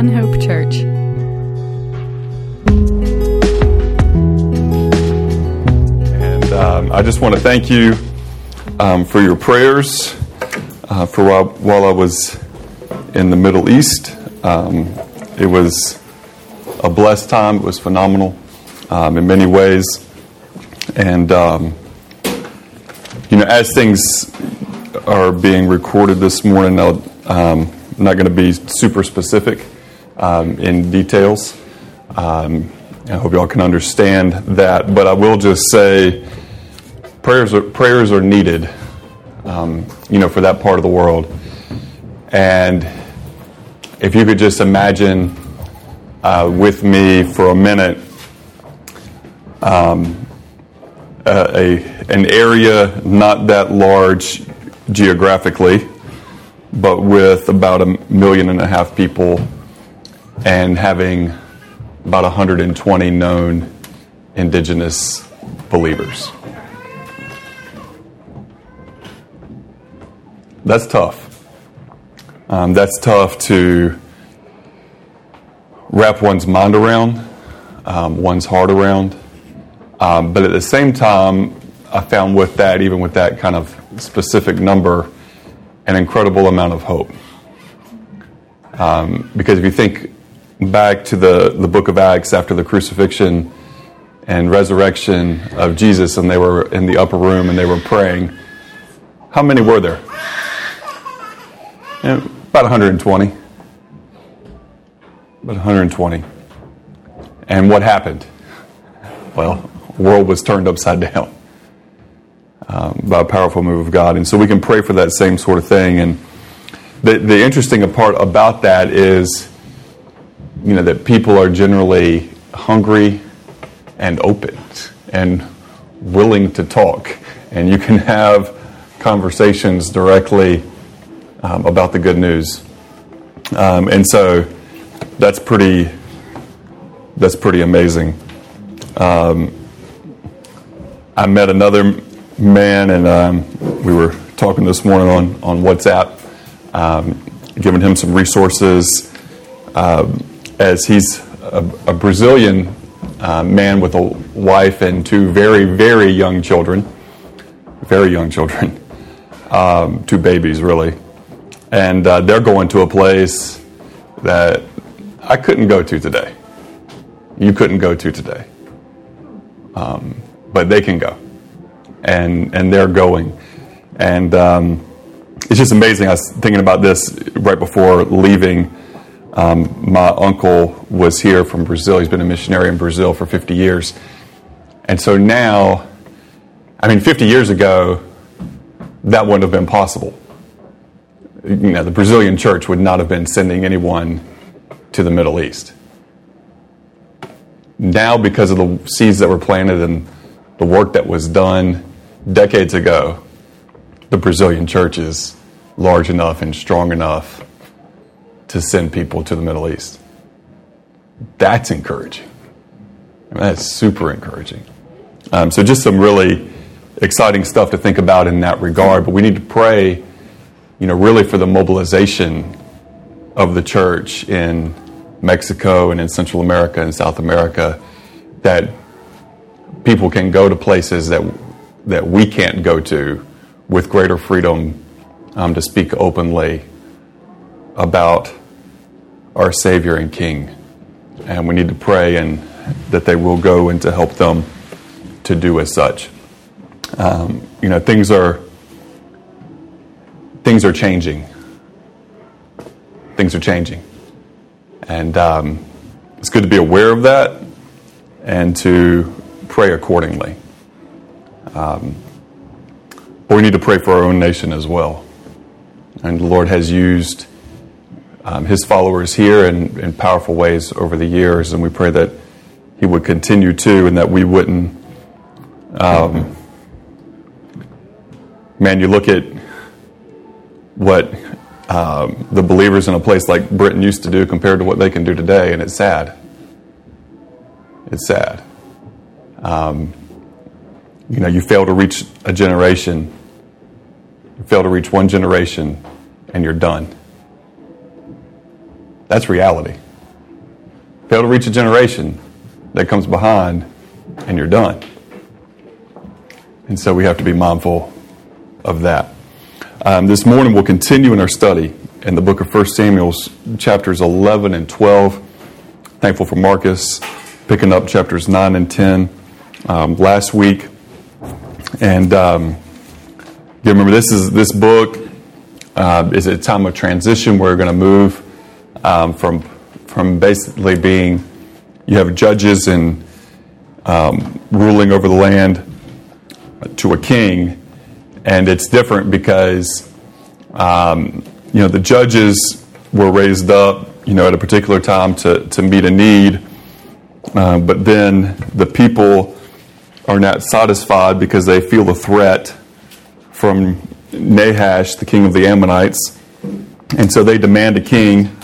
One Hope Church. And um, I just want to thank you um, for your prayers uh, for while, while I was in the Middle East. Um, it was a blessed time. It was phenomenal um, in many ways. And, um, you know, as things are being recorded this morning, I'll, um, I'm not going to be super specific um, in details. Um, I hope y'all can understand that, but I will just say prayers are, prayers are needed, um, you know, for that part of the world. And if you could just imagine uh, with me for a minute um, a, a, an area not that large geographically, but with about a million and a half people and having about 120 known indigenous believers. That's tough. Um, that's tough to wrap one's mind around, um, one's heart around. Um, but at the same time, I found with that, even with that kind of specific number, an incredible amount of hope. Um, because if you think back to the, the book of Acts after the crucifixion and resurrection of Jesus, and they were in the upper room and they were praying, how many were there? About 120. About 120. And what happened? Well, world was turned upside down um, by a powerful move of God. And so we can pray for that same sort of thing. And the, the interesting part about that is, you know, that people are generally hungry and open and willing to talk. And you can have conversations directly um, about the good news. Um, and so that's pretty, that's pretty amazing. Um, I met another man, and um, we were talking this morning on, on WhatsApp, um, giving him some resources um, as he's a, a Brazilian uh, man with a wife and two very, very young children, very young children, um, two babies, really. And uh, they're going to a place that I couldn't go to today. You couldn't go to today. Um, but they can go and and they're going, and um, it's just amazing. I was thinking about this right before leaving. Um, my uncle was here from Brazil. He's been a missionary in Brazil for 50 years, and so now, I mean, 50 years ago, that wouldn't have been possible. You know, the Brazilian church would not have been sending anyone to the Middle East. Now, because of the seeds that were planted and the work that was done decades ago, the Brazilian church is large enough and strong enough to send people to the Middle East. That's encouraging. I mean, that's super encouraging. Um, so, just some really exciting stuff to think about in that regard. But we need to pray, you know, really for the mobilization of the church in Mexico and in Central America and South America that people can go to places that that we can't go to with greater freedom um, to speak openly about our Savior and King. And we need to pray and that they will go and to help them to do as such. Um, you know, things are things are changing. Things are changing, and um, it's good to be aware of that and to pray accordingly. Um, but we need to pray for our own nation as well. And the Lord has used um, His followers here in, in powerful ways over the years, and we pray that He would continue to, and that we wouldn't. Um, man, you look at what um, the believers in a place like Britain used to do compared to what they can do today, and it's sad. It's sad. Um, you know, you fail to reach a generation, you fail to reach one generation, and you're done. That's reality. fail to reach a generation that comes behind, and you're done. And so we have to be mindful of that. Um, this morning we'll continue in our study in the book of 1 Samuel, chapters 11 and 12. Thankful for Marcus picking up chapters 9 and 10 um, last week. And um, you remember, this is this book uh, is a time of transition. We're going to move um, from from basically being you have judges and um, ruling over the land to a king and it's different because um, you know the judges were raised up you know at a particular time to, to meet a need uh, but then the people are not satisfied because they feel a threat from Nahash, the king of the Ammonites, and so they demand a king.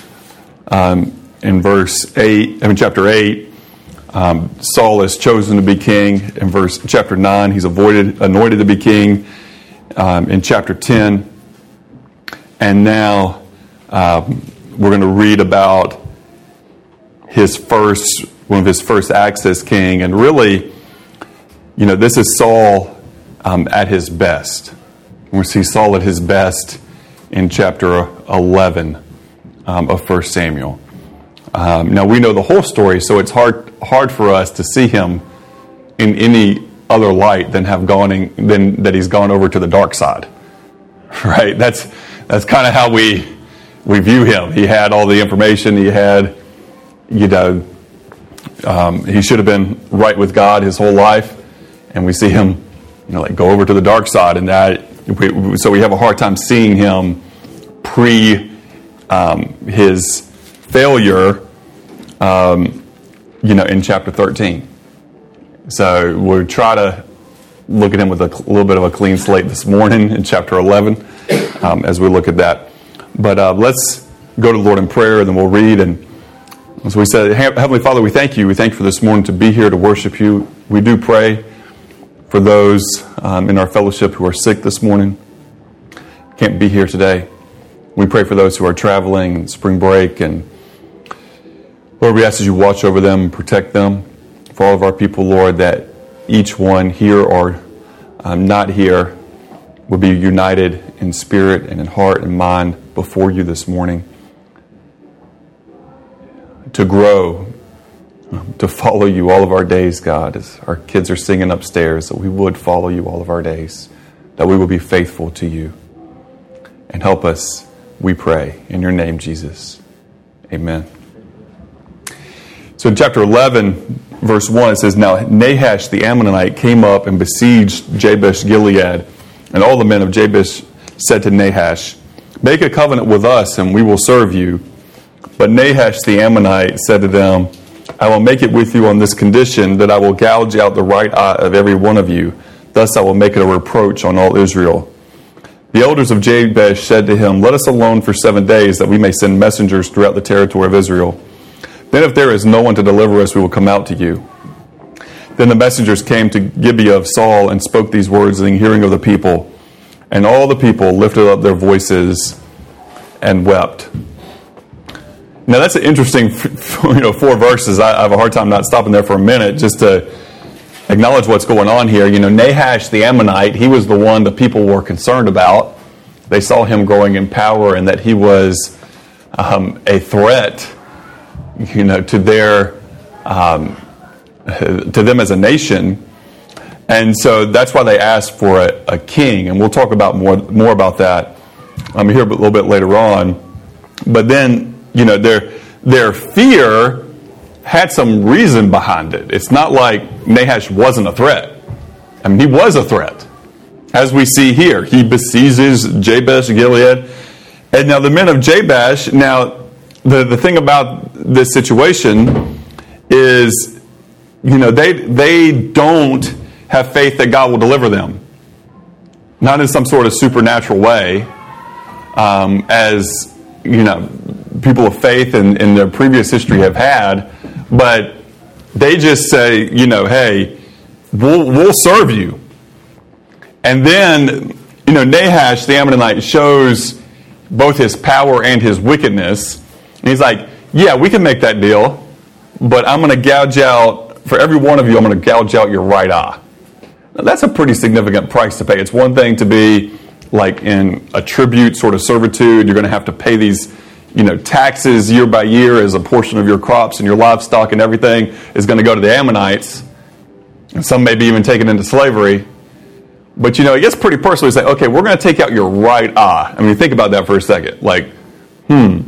Um, in verse eight, I mean chapter eight, um, Saul is chosen to be king. In verse chapter nine, he's avoided, anointed to be king um, in chapter 10. And now um, we're going to read about his first, one of his first acts as king. And really, you know, this is Saul um, at his best. we see Saul at his best in chapter 11 um, of 1 Samuel. Um, now we know the whole story, so it's hard hard for us to see him in any other light than have gone in, than that he's gone over to the dark side. Right? That's that's kind of how we we view him. He had all the information. He had, you know, um, he should have been right with God his whole life, and we see him, you know, like go over to the dark side, and that. We, so we have a hard time seeing him pre um, his failure, um, you know, in chapter thirteen. So we'll try to look at him with a little bit of a clean slate this morning in chapter 11 um, as we look at that. But uh, let's go to the Lord in prayer and then we'll read. And as we said, Heavenly Father, we thank you. We thank you for this morning to be here to worship you. We do pray for those um, in our fellowship who are sick this morning, can't be here today. We pray for those who are traveling spring break. And Lord, we ask that you watch over them and protect them for all of our people, Lord, that each one here or um, not here will be united in spirit and in heart and mind before you this morning. To grow, um, to follow you all of our days, God, as our kids are singing upstairs, that we would follow you all of our days, that we will be faithful to you. And help us, we pray. In your name, Jesus. Amen. So in chapter 11, verse 1, it says, Now Nahash the Ammonite came up and besieged Jabesh Gilead. And all the men of Jabesh said to Nahash, Make a covenant with us, and we will serve you. But Nahash the Ammonite said to them, I will make it with you on this condition that I will gouge out the right eye of every one of you. Thus I will make it a reproach on all Israel. The elders of Jabesh said to him, Let us alone for seven days, that we may send messengers throughout the territory of Israel. Then, if there is no one to deliver us, we will come out to you. Then the messengers came to Gibeah of Saul and spoke these words in the hearing of the people. And all the people lifted up their voices and wept. Now that's an interesting, you know, four verses. I have a hard time not stopping there for a minute just to acknowledge what's going on here. You know, Nahash the Ammonite, he was the one the people were concerned about. They saw him growing in power and that he was um, a threat you know, to their um, to them as a nation. And so that's why they asked for a, a, king, and we'll talk about more more about that um, here a little bit later on. But then, you know, their their fear had some reason behind it. It's not like Nahash wasn't a threat. I mean, he was a threat, as we see here. He besieges Jabesh Gilead, and now the men of Jabesh. Now, the the thing about this situation is, you know, they, they don't have faith that God will deliver them. Not in some sort of supernatural way, um, as, you know, people of faith in, in their previous history have had, but they just say, you know, hey, we'll, we'll serve you. And then, you know, Nahash, the Ammonite, shows both his power and his wickedness. And he's like, yeah, we can make that deal. but I'm going to gouge out, for every one of you, I'm going to gouge out your right eye. Now, that's a pretty significant price to pay. It's one thing to be like in a tribute sort of servitude. You're going to have to pay these you know, taxes year by year as a portion of your crops and your livestock and everything is going to go to the Ammonites. And some may be even taken into slavery. But you know, it gets pretty personal. You say, okay, we're going to take out your right eye. I mean, think about that for a second. Like, hmm,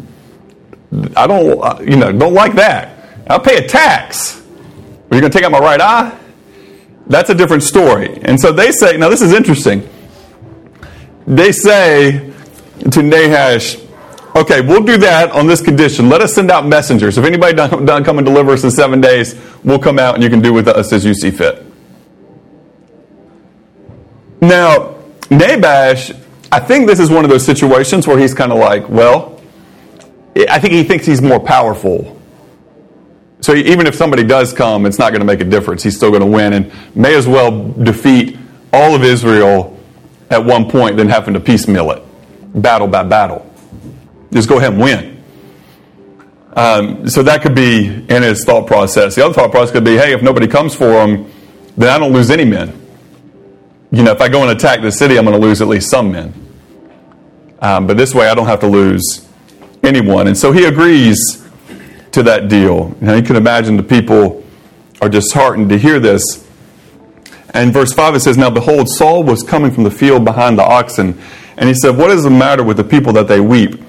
I don't, you know, don't like that. I'll pay a tax. Are you going to take out my right eye? That's a different story. And so they say, now this is interesting. They say to Nahash, okay, we'll do that on this condition. Let us send out messengers. If anybody doesn't come and deliver us in seven days, we'll come out and you can do with us as you see fit. Now, Nahash, I think this is one of those situations where he's kind of like, well, I think he thinks he's more powerful. So even if somebody does come, it's not going to make a difference. He's still going to win and may as well defeat all of Israel at one point than having to piecemeal it, battle by battle. Just go ahead and win. Um, so that could be in his thought process. The other thought process could be, hey, if nobody comes for him, then I don't lose any men. You know, if I go and attack the city, I'm going to lose at least some men. Um, but this way, I don't have to lose anyone. And so he agrees to that deal. Now, you can imagine the people are disheartened to hear this. And verse 5 it says, Now behold, Saul was coming from the field behind the oxen. And he said, What is the matter with the people that they weep?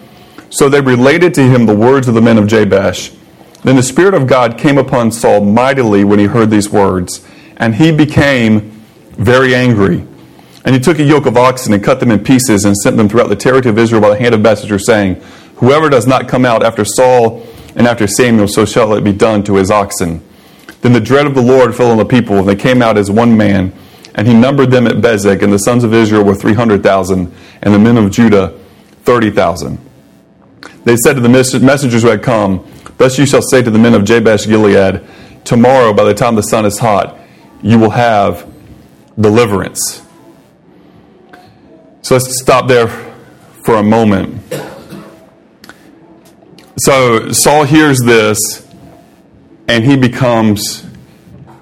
So they related to him the words of the men of Jabesh. Then the Spirit of God came upon Saul mightily when he heard these words, and he became very angry. And he took a yoke of oxen and cut them in pieces and sent them throughout the territory of Israel by the hand of messengers, saying, Whoever does not come out after Saul and after Samuel, so shall it be done to his oxen. Then the dread of the Lord fell on the people, and they came out as one man. And he numbered them at Bezek, and the sons of Israel were 300,000, and the men of Judah 30,000. They said to the messengers who had come, Thus you shall say to the men of Jabesh Gilead, Tomorrow, by the time the sun is hot, you will have deliverance. So let's stop there for a moment. So Saul hears this and he becomes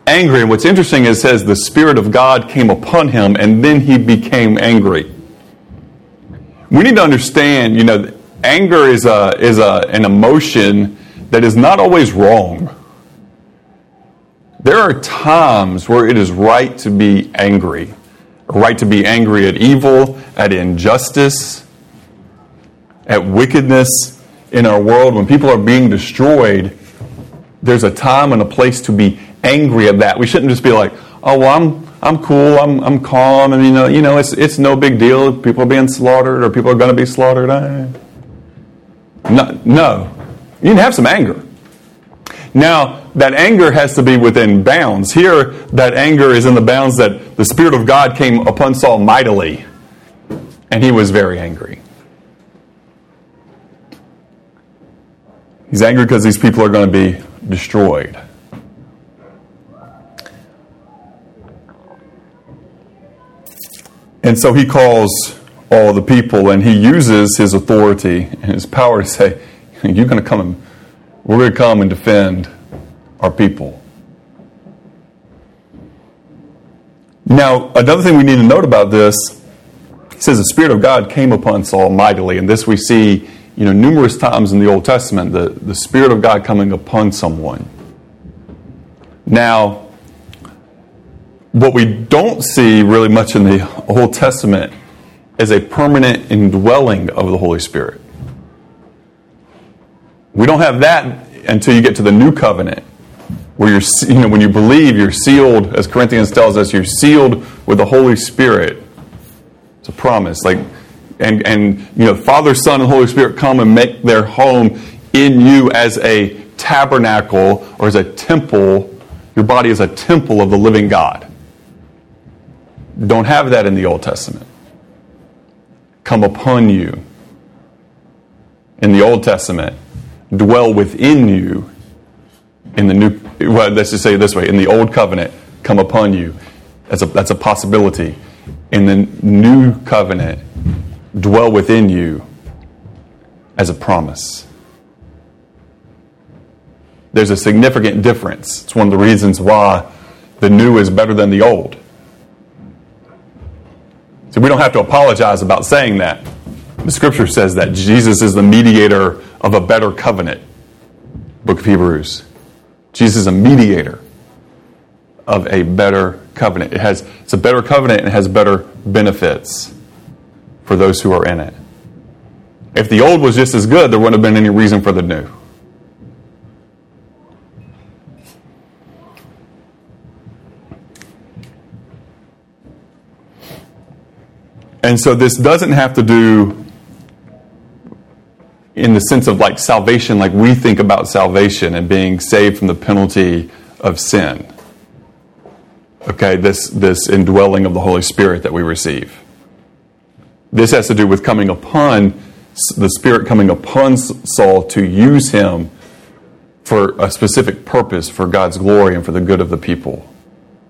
angry. And what's interesting is it says the Spirit of God came upon him and then he became angry. We need to understand, you know, anger is, a, is a, an emotion that is not always wrong. There are times where it is right to be angry, right to be angry at evil, at injustice, at wickedness in our world. When people are being destroyed, there's a time and a place to be angry at that. We shouldn't just be like, oh, well, I'm, I'm cool, I'm, I'm calm, and you know, you know, it's, it's no big deal. People are being slaughtered or people are going to be slaughtered. No, no. You can have some anger. Now, that anger has to be within bounds. Here, that anger is in the bounds that the Spirit of God came upon Saul mightily, and he was very angry. He's angry because these people are going to be destroyed. And so he calls all the people and he uses his authority and his power to say, You're going to come and we're going to come and defend our people. Now, another thing we need to note about this, he says the Spirit of God came upon Saul mightily, and this we see, you know, numerous times in the Old Testament, the, the Spirit of God coming upon someone. Now, what we don't see really much in the Old Testament is a permanent indwelling of the Holy Spirit. We don't have that until you get to the new covenant, where you're, you know, when you believe, you're sealed, as Corinthians tells us, you're sealed with the Holy Spirit. It's a promise. Like, and, and, you know, Father, Son, and Holy Spirit come and make their home in you as a tabernacle or as a temple. Your body is a temple of the living God. Don't have that in the Old Testament. Come upon you. In the Old Testament, dwell within you in the new, well, let's just say it this way, in the old covenant, come upon you. That's a, that's a possibility. In the new covenant, dwell within you as a promise. There's a significant difference. It's one of the reasons why the new is better than the old. We don't have to apologize about saying that. The scripture says that Jesus is the mediator of a better covenant. Book of Hebrews. Jesus is a mediator of a better covenant. It has it's a better covenant and has better benefits for those who are in it. If the old was just as good, there wouldn't have been any reason for the new. And so this doesn't have to do in the sense of like salvation, like we think about salvation and being saved from the penalty of sin. Okay, this, this indwelling of the Holy Spirit that we receive. This has to do with coming upon the Spirit coming upon Saul to use him for a specific purpose for God's glory and for the good of the people.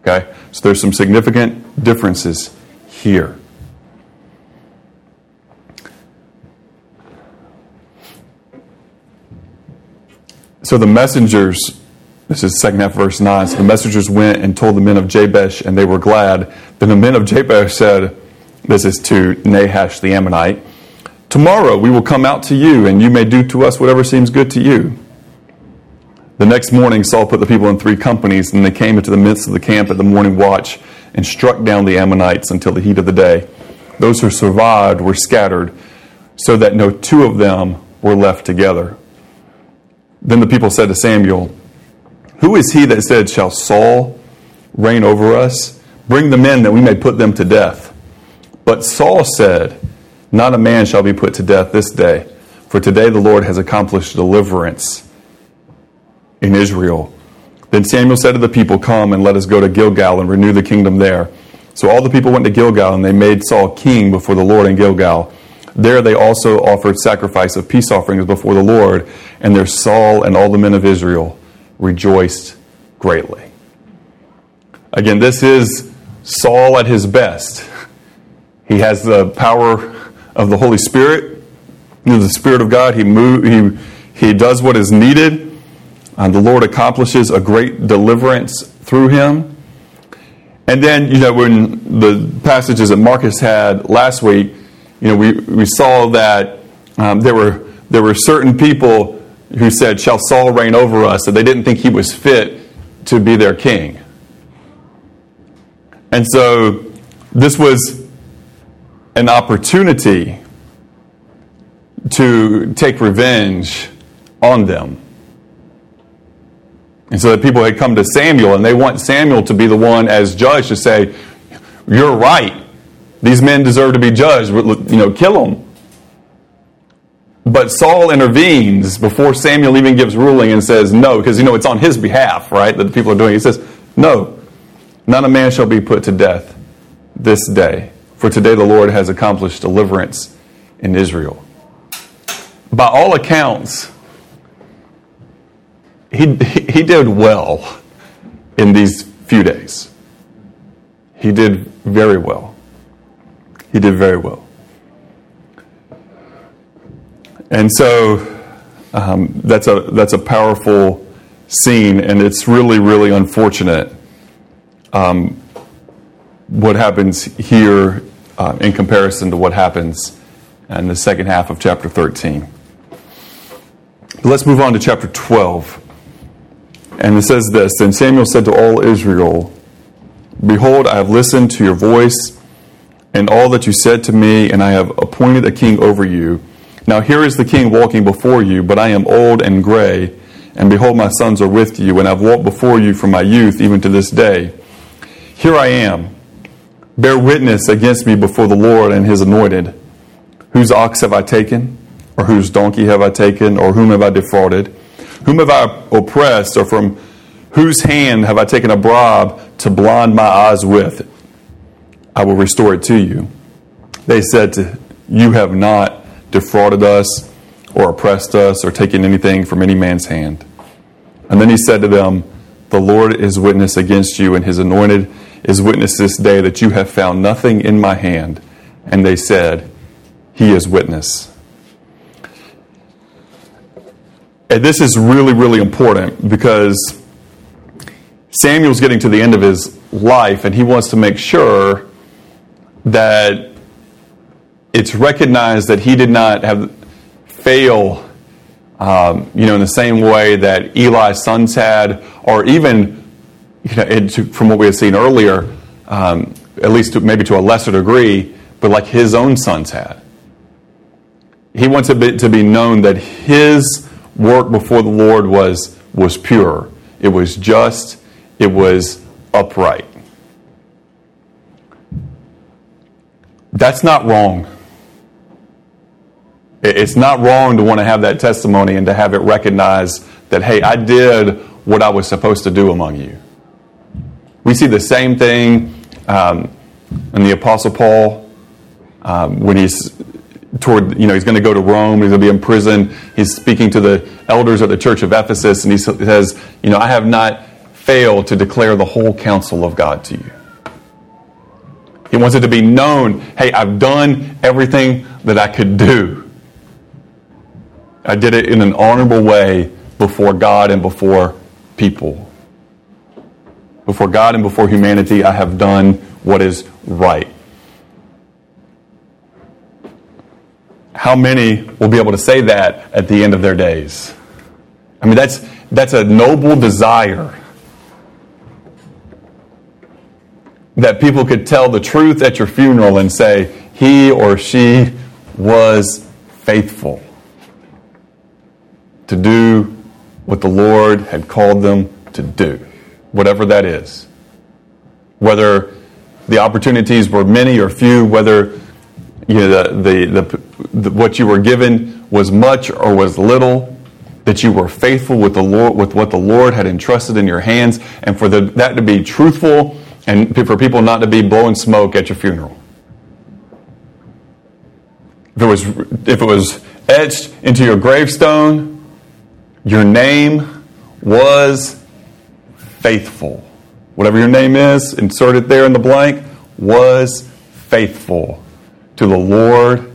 Okay? So there's some significant differences here. So the messengers, this is second half verse 9. So the messengers went and told the men of Jabesh, and they were glad. Then the men of Jabesh said, This is to Nahash the Ammonite, Tomorrow we will come out to you, and you may do to us whatever seems good to you. The next morning, Saul put the people in three companies, and they came into the midst of the camp at the morning watch and struck down the Ammonites until the heat of the day. Those who survived were scattered, so that no two of them were left together. Then the people said to Samuel, Who is he that said, Shall Saul reign over us? Bring the men that we may put them to death. But Saul said, Not a man shall be put to death this day, for today the Lord has accomplished deliverance in Israel. Then Samuel said to the people, Come and let us go to Gilgal and renew the kingdom there. So all the people went to Gilgal, and they made Saul king before the Lord in Gilgal. There they also offered sacrifice of peace offerings before the Lord, and there Saul and all the men of Israel rejoiced greatly. Again, this is Saul at his best. He has the power of the Holy Spirit, the Spirit of God. He, move, he, he does what is needed. and the Lord accomplishes a great deliverance through him. And then, you know, when the passages that Marcus had last week, you know, we, we saw that um, there, were, there were certain people who said, Shall Saul reign over us? And they didn't think he was fit to be their king. And so this was an opportunity to take revenge on them. And so that people had come to Samuel and they want Samuel to be the one as judge to say, You're right. These men deserve to be judged. You know, kill them. But Saul intervenes before Samuel even gives ruling and says no, because you know it's on his behalf, right, that the people are doing. He says, No, none of man shall be put to death this day. For today the Lord has accomplished deliverance in Israel. By all accounts, he, he did well in these few days. He did very well. He did very well. And so um, that's, a, that's a powerful scene, and it's really, really unfortunate um, what happens here uh, in comparison to what happens in the second half of chapter 13. But let's move on to chapter 12. And it says this Then Samuel said to all Israel, Behold, I have listened to your voice and all that you said to me, and I have appointed a king over you. Now here is the king walking before you, but I am old and gray, and behold, my sons are with you, and I've walked before you from my youth even to this day. Here I am. Bear witness against me before the Lord and his anointed. Whose ox have I taken? Or whose donkey have I taken? Or whom have I defrauded? Whom have I oppressed? Or from whose hand have I taken a bribe to blind my eyes with? I will restore it to you. They said to you have not defrauded us or oppressed us or taken anything from any man's hand. And then he said to them, The Lord is witness against you, and his anointed is witness this day that you have found nothing in my hand. And they said, He is witness. And this is really, really important because Samuel's getting to the end of his life and he wants to make sure that it's recognized that he did not have fail, um, you know, in the same way that Eli's sons had, or even, you know, from what we had seen earlier, um, at least to, maybe to a lesser degree, but like his own sons had. He wants it to be known that his work before the Lord was, was pure. It was just. It was upright. That's not wrong. It's not wrong to want to have that testimony and to have it recognized that, hey, I did what I was supposed to do among you. We see the same thing um, in the Apostle Paul um, when he's toward, you know, he's going to go to Rome, he's going to be in prison. He's speaking to the elders of the church of Ephesus, and he says, you know, I have not failed to declare the whole counsel of God to you. He wants it to be known hey, I've done everything that I could do. I did it in an honorable way before God and before people. Before God and before humanity, I have done what is right. How many will be able to say that at the end of their days? I mean, that's, that's a noble desire that people could tell the truth at your funeral and say, he or she was faithful to do what the Lord had called them to do, whatever that is. Whether the opportunities were many or few, whether you know, the, the, the, the, what you were given was much or was little, that you were faithful with the Lord, with what the Lord had entrusted in your hands, and for the, that to be truthful and for people not to be blowing smoke at your funeral. If it was, if it was etched into your gravestone, your name was faithful. Whatever your name is, insert it there in the blank, was faithful to the Lord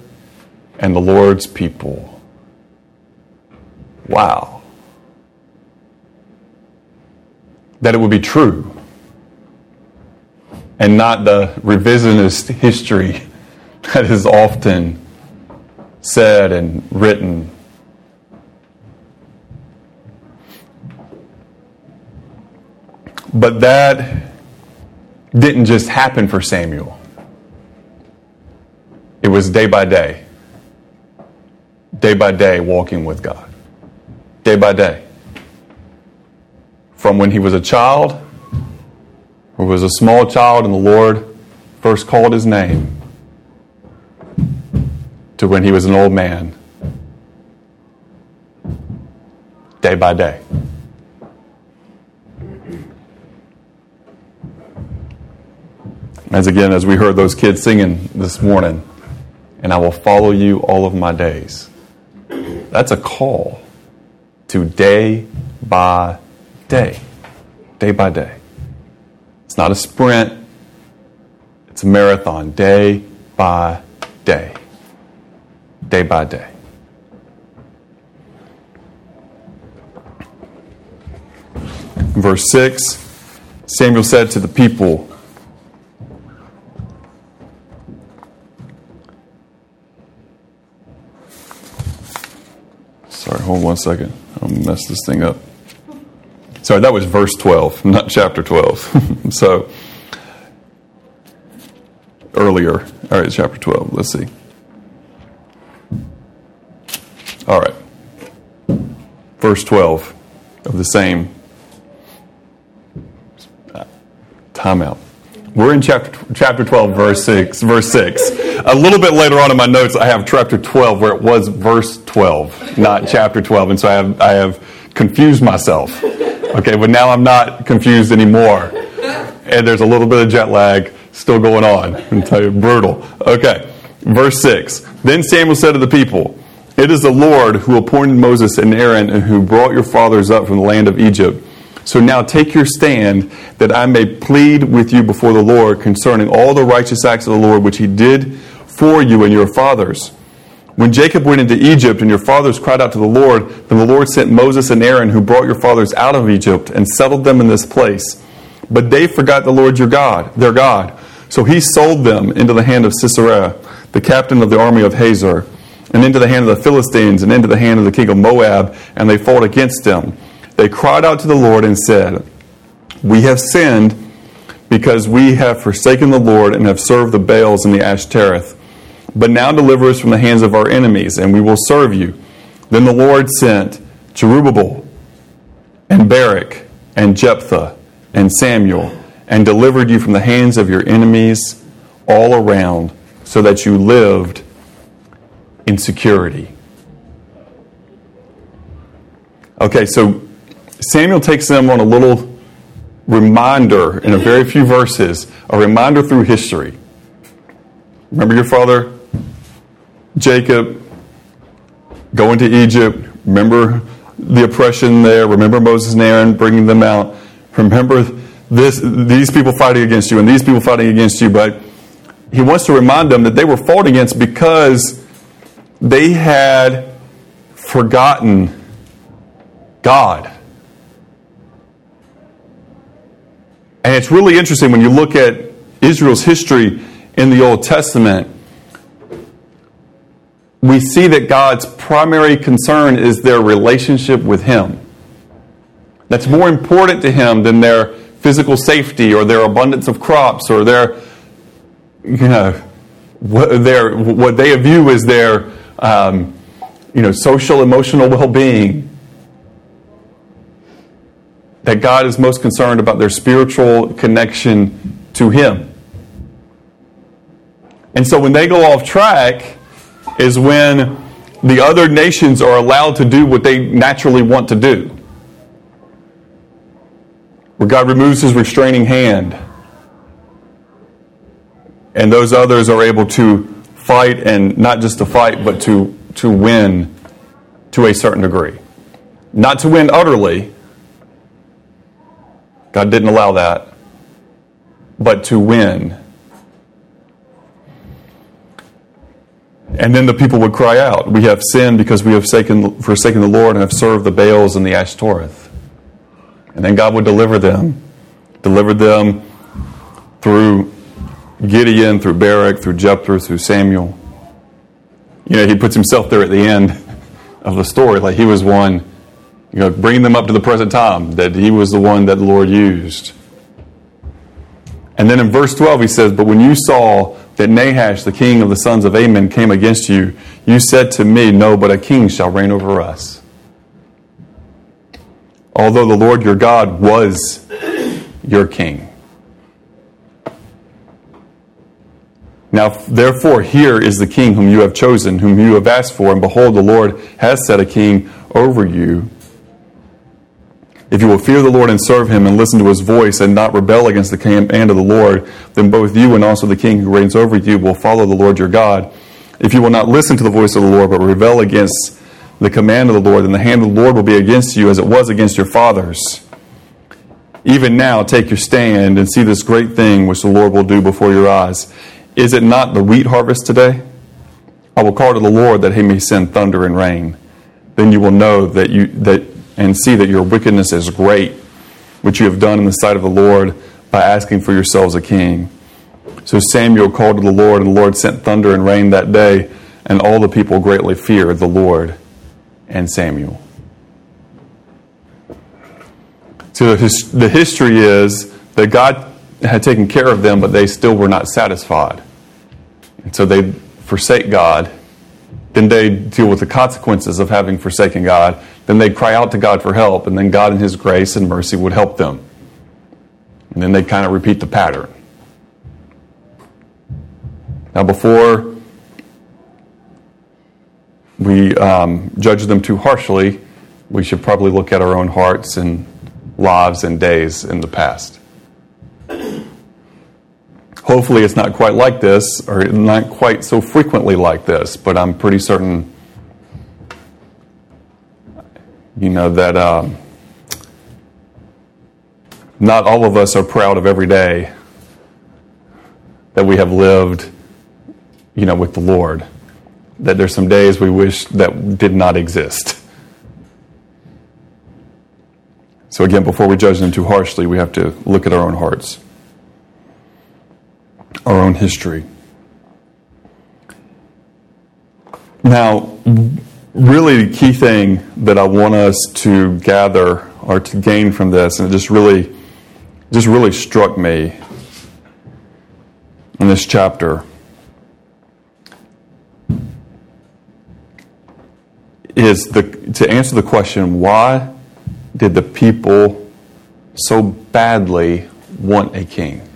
and the Lord's people. Wow. That it would be true and not the revisionist history that is often said and written. But that didn't just happen for Samuel. It was day by day, day by day, walking with God, day by day. From when he was a child who was a small child and the Lord first called his name to when he was an old man, day by day. As again, as we heard those kids singing this morning, and I will follow you all of my days. That's a call to day by day. Day by day. It's not a sprint, it's a marathon, day by day. Day by day. Verse 6 Samuel said to the people, Sorry, hold one second. I'll mess this thing up. Sorry, that was verse 12, not chapter 12. so, earlier. All right, chapter 12. Let's see. All right. Verse 12 of the same timeout. We're in chapter, chapter 12, verse 6, verse 6. A little bit later on in my notes, I have chapter 12 where it was verse 12, not chapter 12. And so I have, I have confused myself. Okay, but now I'm not confused anymore. And there's a little bit of jet lag still going on. I'm tell you, brutal. Okay, verse 6. Then Samuel said to the people, It is the Lord who appointed Moses and Aaron and who brought your fathers up from the land of Egypt. So now take your stand that I may plead with you before the Lord concerning all the righteous acts of the Lord which he did for you and your fathers When Jacob went into Egypt and your fathers cried out to the Lord, then the Lord sent Moses and Aaron, who brought your fathers out of Egypt and settled them in this place. But they forgot the Lord your God, their God. So he sold them into the hand of Sisera, the captain of the army of Hazor, and into the hand of the Philistines, and into the hand of the king of Moab, and they fought against them. They cried out to the Lord and said, We have sinned because we have forsaken the Lord and have served the Baals and the Ashtoreth. But now deliver us from the hands of our enemies, and we will serve you. Then the Lord sent Jerubbaal and Barak and Jephthah and Samuel and delivered you from the hands of your enemies all around, so that you lived in security. Okay, so Samuel takes them on a little reminder in a very few verses, a reminder through history. Remember your father Jacob going to Egypt. Remember the oppression there. Remember Moses and Aaron bringing them out. Remember this, these people fighting against you and these people fighting against you. But he wants to remind them that they were fought against because they had forgotten God. And it's really interesting when you look at Israel's history in the Old Testament we see that God's primary concern is their relationship with Him. That's more important to Him than their physical safety or their abundance of crops or their, you know, what, their, what they view as their, um, you know, social, emotional well being. That God is most concerned about their spiritual connection to Him. And so when they go off track, is when the other nations are allowed to do what they naturally want to do. Where God removes his restraining hand. And those others are able to fight, and not just to fight, but to, to win to a certain degree. Not to win utterly. God didn't allow that. But to win And then the people would cry out, We have sinned because we have forsaken, the Lord and have served the Baals and the Ashtoreth. And then God would deliver them, deliver them through Gideon, through Barak, through Jephthah, through Samuel. You know, he puts himself there at the end of the story, like he was one, you know, bringing them up to the present time, that he was the one that the Lord used. And then in verse 12, he says, But when you saw that Nahash, the king of the sons of Ammon, came against you, you said to me, No, but a king shall reign over us. Although the Lord your God was your king. Now, therefore, here is the king whom you have chosen, whom you have asked for, and behold, the Lord has set a king over you if you will fear the Lord and serve him and listen to his voice and not rebel against the command of the Lord, then both you and also the king who reigns over you will follow the Lord your God. If you will not listen to the voice of the Lord, but rebel against the command of the Lord, then the hand of the Lord will be against you as it was against your fathers. Even now, take your stand and see this great thing which the Lord will do before your eyes. Is it not the wheat harvest today? I will call to the Lord that he may send thunder and rain. Then you will know that you that and see that your wickedness is great, which you have done in the sight of the Lord by asking for yourselves a king. So Samuel called to the Lord, and the Lord sent thunder and rain that day, and all the people greatly feared the Lord and Samuel. So the history is that God had taken care of them, but they still were not satisfied. And so they forsake God. Then they deal with the consequences of having forsaken God. Then they'd cry out to God for help, and then God, in His grace and mercy, would help them. And then they'd kind of repeat the pattern. Now, before we um, judge them too harshly, we should probably look at our own hearts and lives and days in the past. Hopefully, it's not quite like this, or not quite so frequently like this, but I'm pretty certain you know, that um, not all of us are proud of every day that we have lived, you know, with the Lord. that there's some days we wish that did not exist. So, again, before we judge them too harshly, we have to look at our own hearts, our own history. Now, really, the key thing that I want us to gather or to gain from this, and it just really, just really struck me in this chapter, is the, to answer the question why did the people so badly want a king?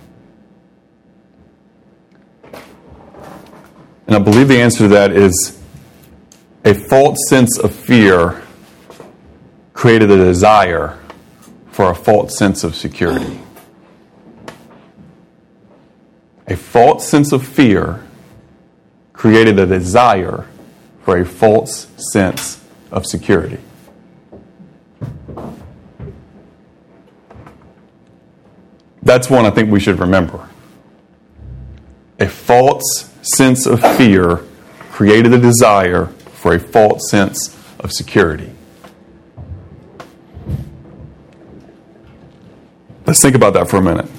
And I believe the answer to that is a false sense of fear created a desire for a false sense of security. A false sense of fear created a desire for a false sense of security. That's one I think we should remember. A false sense of fear created a desire for a false sense of security. Let's think about that for a minute.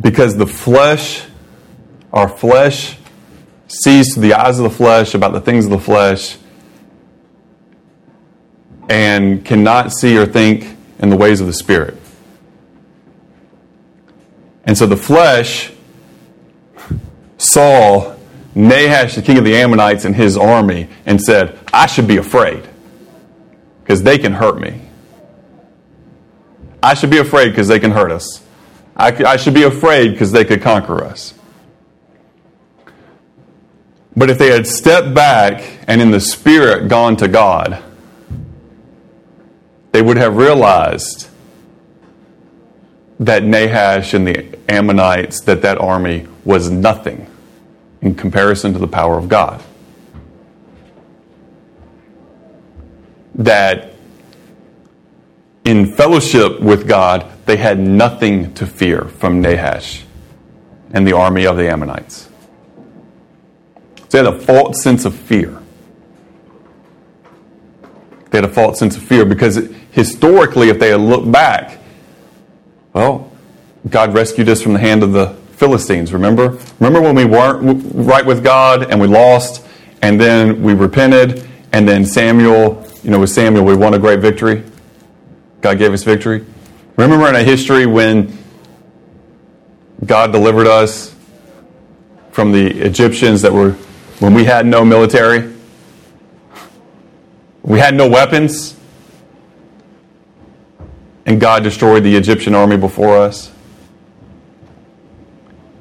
Because the flesh, our flesh, sees through the eyes of the flesh about the things of the flesh and cannot see or think in the ways of the Spirit. And so the flesh saw Nahash, the king of the Ammonites, and his army and said, I should be afraid because they can hurt me. I should be afraid because they can hurt us. I, I should be afraid because they could conquer us. But if they had stepped back and in the spirit gone to God, they would have realized that Nahash and the Ammonites, that that army was nothing in comparison to the power of God. That in fellowship with God, they had nothing to fear from Nahash and the army of the Ammonites. They had a false sense of fear. They had a false sense of fear because historically, if they had looked back, well, God rescued us from the hand of the Philistines, remember? Remember when we weren't right with God and we lost, and then we repented, and then Samuel, you know, with Samuel, we won a great victory? God gave us victory. Remember in a history when God delivered us from the Egyptians that were, when we had no military? We had no weapons, and God destroyed the Egyptian army before us.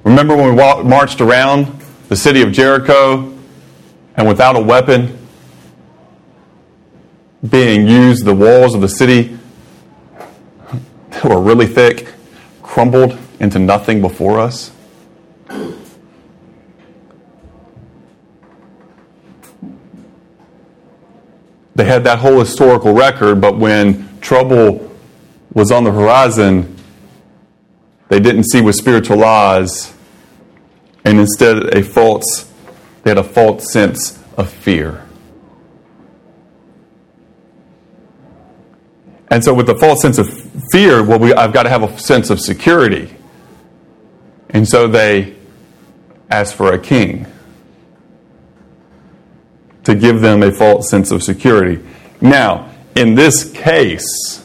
Remember when we walked, marched around the city of Jericho and without a weapon being used, the walls of the city that were really thick crumbled into nothing before us? They had that whole historical record, but when trouble was on the horizon, they didn't see with spiritual eyes, and instead a false, they had a false sense of fear. And so, with the false sense of fear, well, we, I've got to have a sense of security. And so they asked for a king to give them a false sense of security. Now, in this case,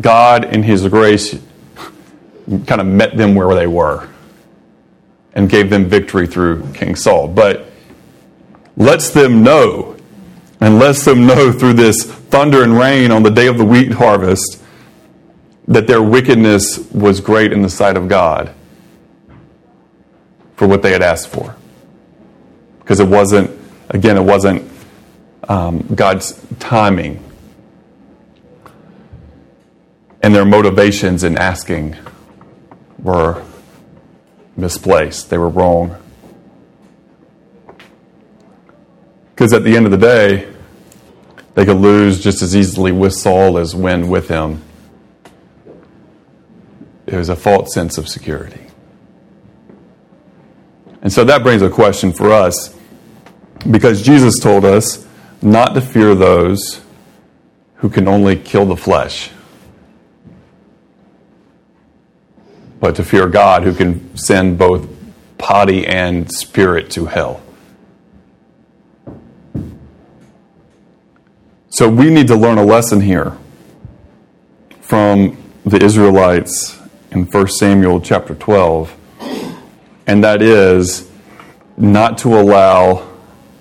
God, in His grace, kind of met them where they were and gave them victory through King Saul. But lets them know and lets them know through this thunder and rain on the day of the wheat harvest that their wickedness was great in the sight of God for what they had asked for. Because it wasn't Again, it wasn't um, God's timing. And their motivations in asking were misplaced, they were wrong. Because at the end of the day, they could lose just as easily with Saul as win with him it was a false sense of security. And so that brings a question for us because Jesus told us not to fear those who can only kill the flesh, but to fear God who can send both body and spirit to hell. So we need to learn a lesson here from the Israelites in 1 Samuel chapter 12, and that is not to allow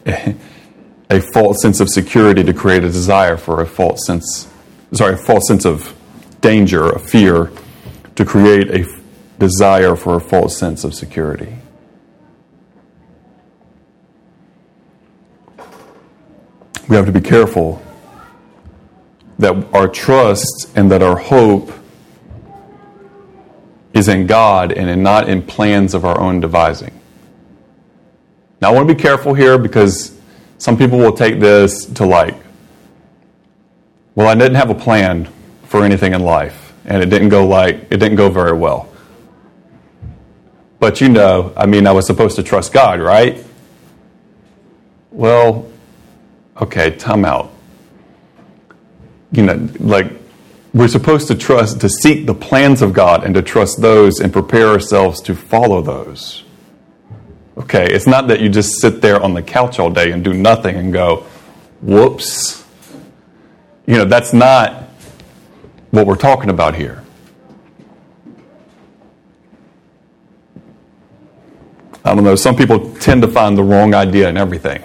a, false sense of security to create a desire for a false sense, sorry, a false sense of danger, a fear, to create a desire for a false sense of security. We have to be careful that our trust and that our hope is in God and in not in plans of our own devising. Now, I want to be careful here because some people will take this to like, well, I didn't have a plan for anything in life, and it didn't go like it didn't go very well. But you know, I mean, I was supposed to trust God, right? Well, okay, time out you know, like we're supposed to trust, to seek the plans of God and to trust those and prepare ourselves to follow those. Okay, it's not that you just sit there on the couch all day and do nothing and go, whoops. You know, that's not what we're talking about here. I don't know, some people tend to find the wrong idea in everything.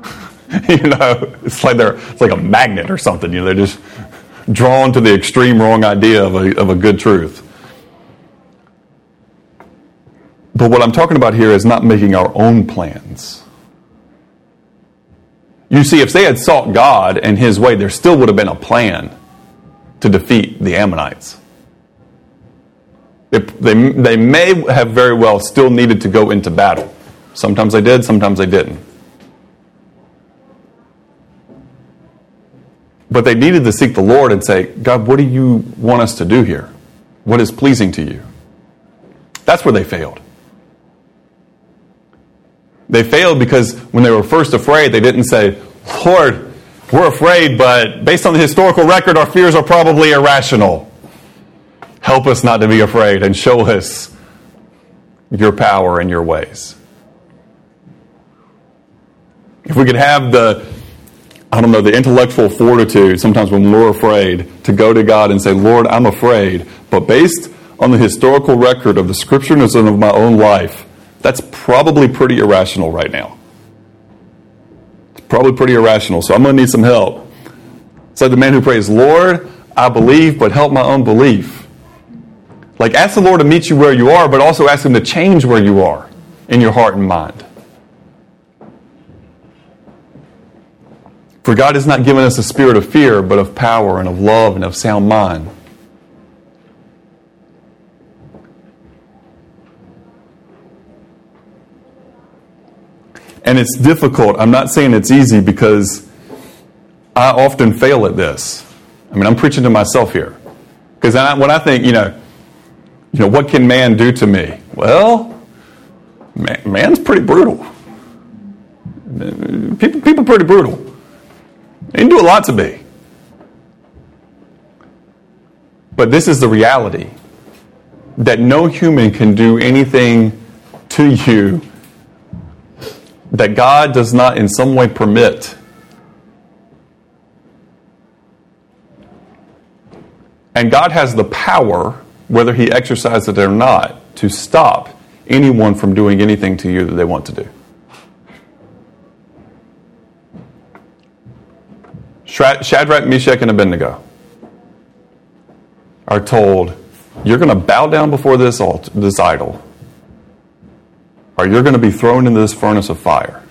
you know, it's like they're it's like a magnet or something. You know, they're just drawn to the extreme wrong idea of a, of a good truth. But what I'm talking about here is not making our own plans. You see, if they had sought God and His way, there still would have been a plan to defeat the Ammonites. They, they, they may have very well still needed to go into battle. Sometimes they did, sometimes they didn't. But they needed to seek the Lord and say, God, what do you want us to do here? What is pleasing to you? That's where they failed. They failed because when they were first afraid, they didn't say, Lord, we're afraid, but based on the historical record, our fears are probably irrational. Help us not to be afraid and show us your power and your ways. If we could have the I don't know, the intellectual fortitude, sometimes when we're afraid, to go to God and say, Lord, I'm afraid. But based on the historical record of the scriptures and of my own life, that's probably pretty irrational right now. It's probably pretty irrational. So I'm going to need some help. It's like the man who prays, Lord, I believe, but help my unbelief. Like, ask the Lord to meet you where you are, but also ask Him to change where you are in your heart and mind. For God has not given us a spirit of fear, but of power and of love and of sound mind. And it's difficult. I'm not saying it's easy because I often fail at this. I mean, I'm preaching to myself here. Because when I think, you know, you know, what can man do to me? Well, man, man's pretty brutal. People, people pretty brutal. They didn't do a lot to me. But this is the reality that no human can do anything to you that God does not in some way permit. And God has the power, whether He exercises it or not, to stop anyone from doing anything to you that they want to do. Shadrach, Meshach, and Abednego are told, You're going to bow down before this, altar, this idol, or you're going to be thrown into this furnace of fire.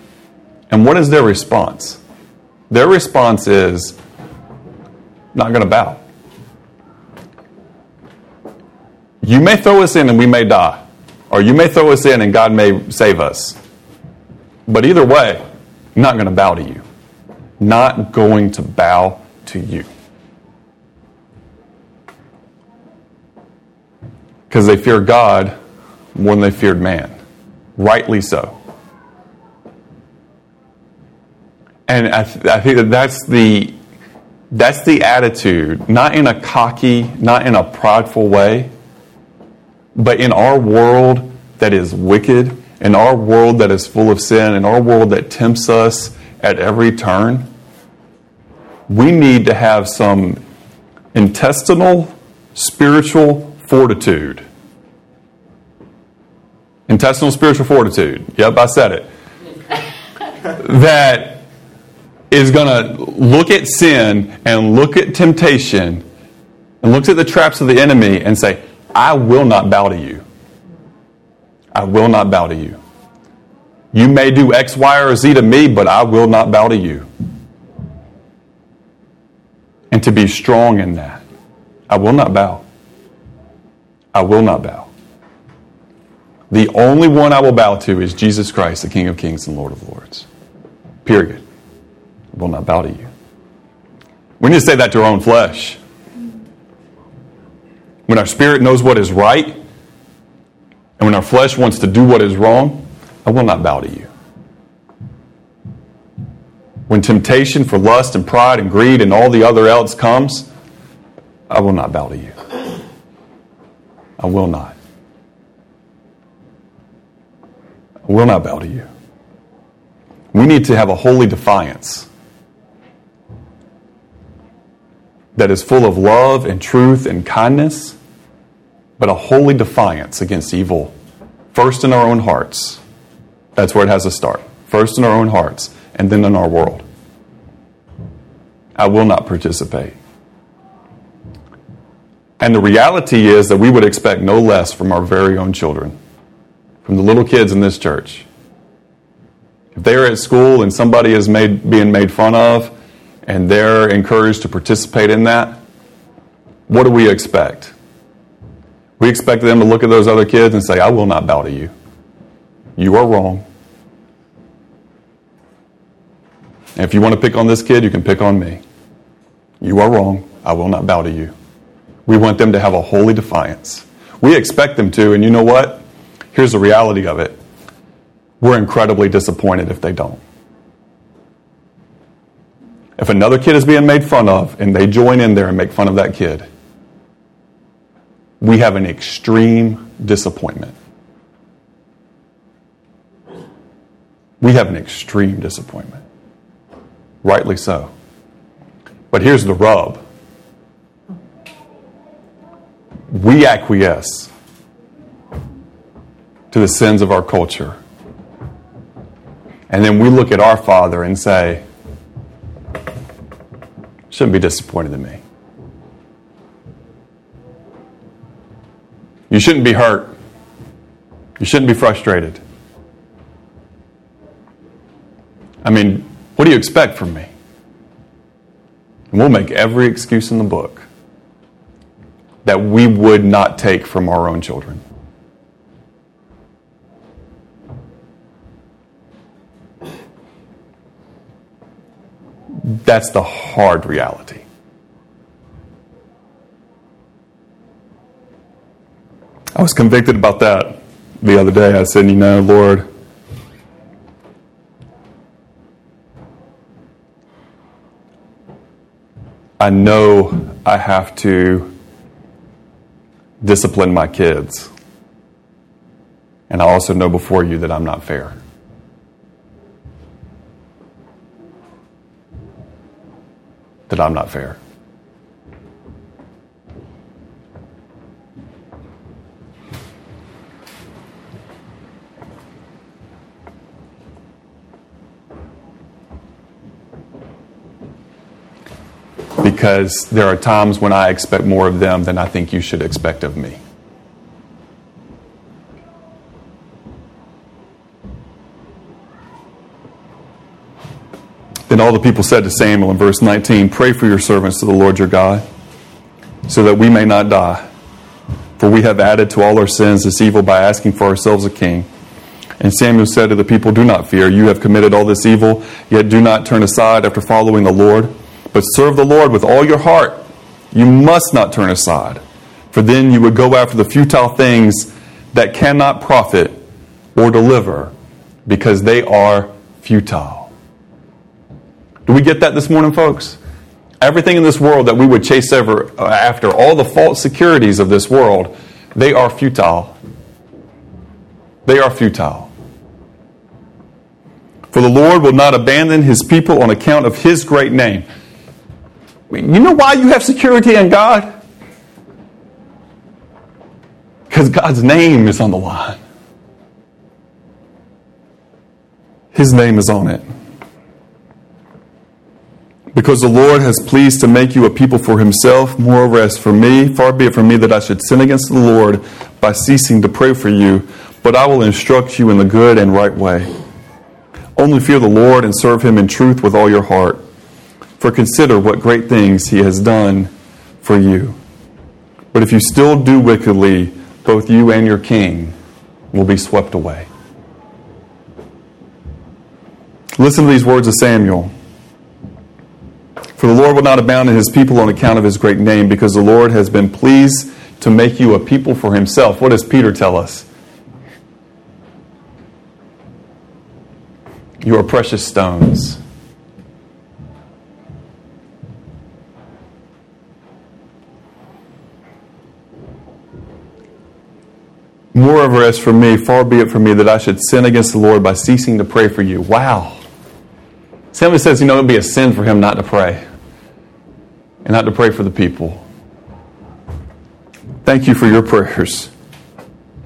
And what is their response? Their response is, Not going to bow. You may throw us in and we may die, or you may throw us in and God may save us. But either way, I'm not going to bow to you not going to bow to you. because they fear God more than they feared man. Rightly so. And I, th- I think that that's the, that's the attitude, not in a cocky, not in a prideful way, but in our world that is wicked, in our world that is full of sin, in our world that tempts us at every turn, we need to have some intestinal spiritual fortitude. Intestinal spiritual fortitude. Yep, I said it. that is going to look at sin and look at temptation and looks at the traps of the enemy and say, I will not bow to you. I will not bow to you. You may do X, Y, or Z to me, but I will not bow to you. And to be strong in that. I will not bow. I will not bow. The only one I will bow to is Jesus Christ, the King of Kings and Lord of Lords. Period. I will not bow to you. We need to say that to our own flesh. When our spirit knows what is right, and when our flesh wants to do what is wrong, I will not bow to you. When temptation for lust and pride and greed and all the other else comes, I will not bow to you. I will not. I will not bow to you. We need to have a holy defiance that is full of love and truth and kindness, but a holy defiance against evil, first in our own hearts. That's where it has to start. First in our own hearts, and then in our world. I will not participate. And the reality is that we would expect no less from our very own children, from the little kids in this church. If they are at school and somebody is made, being made fun of and they're encouraged to participate in that, what do we expect? We expect them to look at those other kids and say, I will not bow to you. You are wrong. And if you want to pick on this kid, you can pick on me. You are wrong. I will not bow to you. We want them to have a holy defiance. We expect them to, and you know what? Here's the reality of it. We're incredibly disappointed if they don't. If another kid is being made fun of and they join in there and make fun of that kid, we have an extreme disappointment. We have an extreme disappointment. Rightly so. But here's the rub we acquiesce to the sins of our culture. And then we look at our Father and say, shouldn't be disappointed in me. You shouldn't be hurt. You shouldn't be frustrated. I mean, what do you expect from me? And we'll make every excuse in the book that we would not take from our own children. That's the hard reality. I was convicted about that the other day. I said, You know, Lord, I know I have to discipline my kids. And I also know before you that I'm not fair. That I'm not fair. Because there are times when I expect more of them than I think you should expect of me. Then all the people said to Samuel in verse 19, Pray for your servants to the Lord your God, so that we may not die. For we have added to all our sins this evil by asking for ourselves a king. And Samuel said to the people, Do not fear. You have committed all this evil, yet do not turn aside after following the Lord but serve the Lord with all your heart. You must not turn aside For then you would go after the futile things that cannot profit or deliver, because they are futile. Do we get that this morning, folks? Everything in this world that we would chase ever, uh, after, all the false securities of this world, they are futile. They are futile. For the Lord will not abandon his people on account of his great name. You know why you have security in God? Because God's name is on the line. His name is on it. Because the Lord has pleased to make you a people for himself, moreover, as for me, far be it from me that I should sin against the Lord by ceasing to pray for you, but I will instruct you in the good and right way. Only fear the Lord and serve him in truth with all your heart. For consider what great things he has done for you. But if you still do wickedly, both you and your king will be swept away. Listen to these words of Samuel. For the Lord will not abandon his people on account of his great name, because the Lord has been pleased to make you a people for himself. What does Peter tell us? You are precious stones. Moreover, as for me, far be it from me that I should sin against the Lord by ceasing to pray for you. Wow. Somebody says, you know, it would be a sin for him not to pray and not to pray for the people. Thank you for your prayers.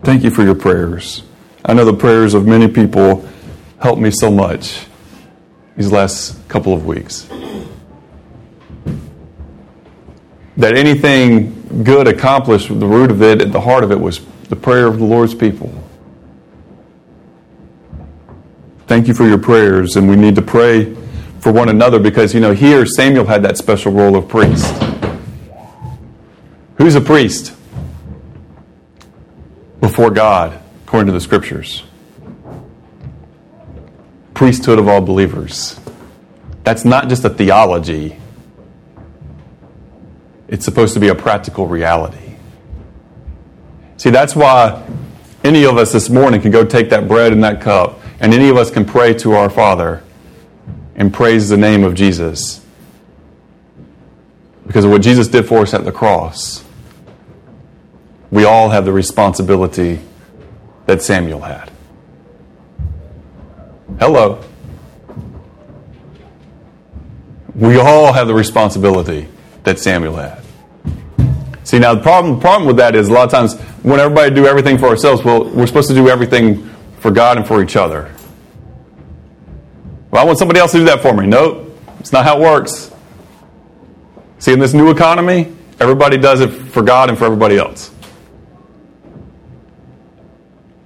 Thank you for your prayers. I know the prayers of many people helped me so much these last couple of weeks. That anything good accomplished, the root of it, at the heart of it, was the prayer of the Lord's people. Thank you for your prayers, and we need to pray for one another because, you know, here Samuel had that special role of priest. Who's a priest? Before God, according to the scriptures. Priesthood of all believers. That's not just a theology, it's supposed to be a practical reality. See, that's why any of us this morning can go take that bread and that cup, and any of us can pray to our Father and praise the name of Jesus. Because of what Jesus did for us at the cross, we all have the responsibility that Samuel had. Hello. We all have the responsibility that Samuel had. See, now the problem, the problem with that is a lot of times when everybody do everything for ourselves, well, we're supposed to do everything for God and for each other. Well, I want somebody else to do that for me. Nope, it's not how it works. See, in this new economy, everybody does it for God and for everybody else.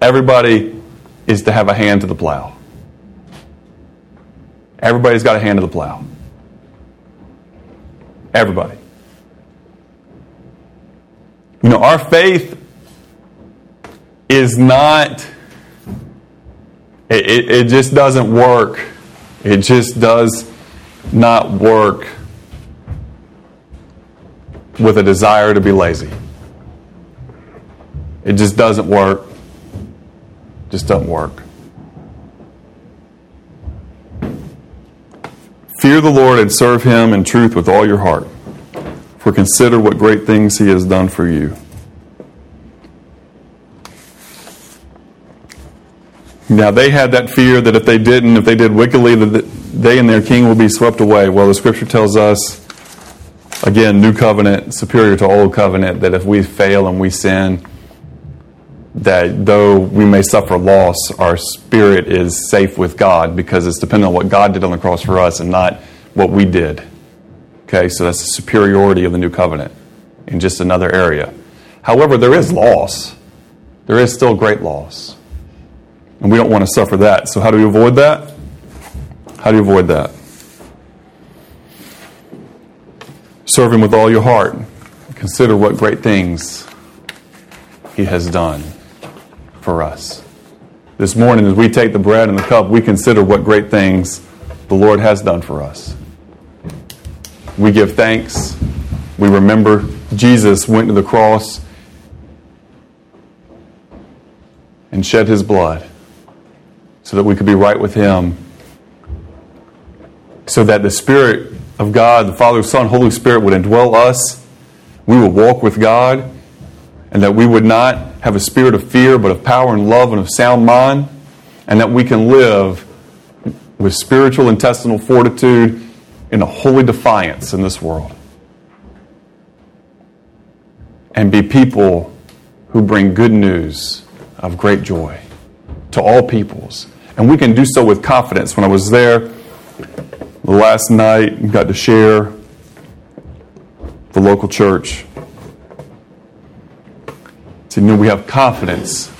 Everybody is to have a hand to the plow. Everybody's got a hand to the plow. Everybody. You know, our faith is not, it, it, just doesn't work. It just does not work with a desire to be lazy. It just doesn't work. Just doesn't work. Fear the Lord and serve him in truth with all your heart. For consider what great things he has done for you. Now they had that fear that if they didn't, if they did wickedly, that they and their king will be swept away. Well, the scripture tells us, again, new covenant, superior to old covenant, that if we fail and we sin, that though we may suffer loss, our spirit is safe with God because it's dependent on what God did on the cross for us and not what we did. Okay, so that's the superiority of the new covenant in just another area. However, there is loss. There is still great loss. And we don't want to suffer that. So, how do we avoid that? How do you avoid that? Serve Him with all your heart. Consider what great things He has done for us. This morning, as we take the bread and the cup, we consider what great things the Lord has done for us. We give thanks. We remember Jesus went to the cross and shed his blood so that we could be right with him. So that the Spirit of God, the Father, Son, Holy Spirit would indwell us. We would walk with God. And that we would not have a spirit of fear, but of power and love and of sound mind. And that we can live with spiritual intestinal fortitude in a holy defiance in this world. And be people who bring good news of great joy to all peoples. And we can do so with confidence. When I was there last night, got to share the local church. So, know, we have confidence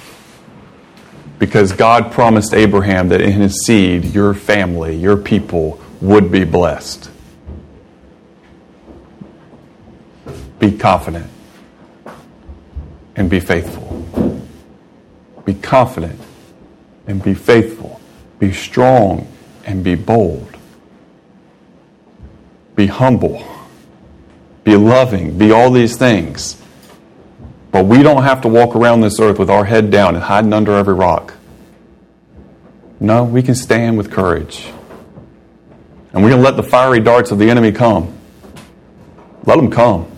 because God promised Abraham that in his seed, your family, your people would be blessed. Be confident and be faithful. Be confident and be faithful. Be strong and be bold. Be humble. Be loving. Be all these things. But we don't have to walk around this earth with our head down and hiding under every rock. No, we can stand with courage. And we're going to let the fiery darts of the enemy come. Let them come.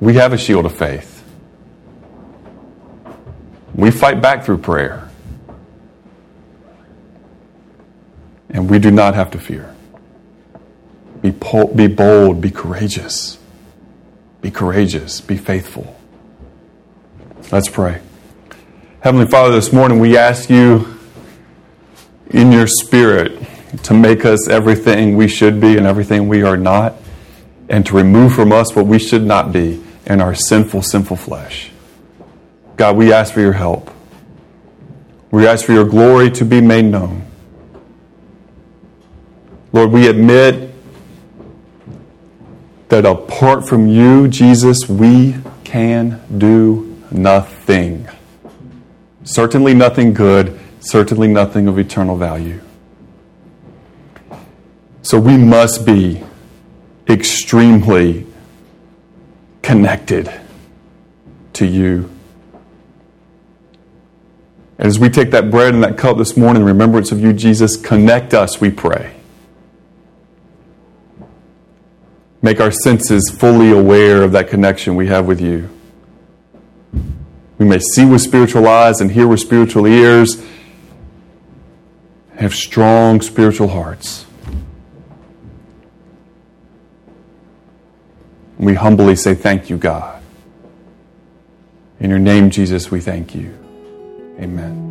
We have a shield of faith. We fight back through prayer. And we do not have to fear. Be, po- be bold, be courageous. Be courageous, be faithful. Let's pray. Heavenly Father, this morning we ask you in your spirit to make us everything we should be and everything we are not, and to remove from us what we should not be in our sinful, sinful flesh. God, we ask for your help. We ask for your glory to be made known. Lord, we admit that apart from you, Jesus, we can do nothing. Certainly nothing good, certainly nothing of eternal value. So we must be extremely connected to you. And as we take that bread and that cup this morning in remembrance of you, Jesus, connect us, we pray. Make our senses fully aware of that connection we have with you. We may see with spiritual eyes and hear with spiritual ears, have strong spiritual hearts. We humbly say, Thank you, God. In your name, Jesus, we thank you. Amen.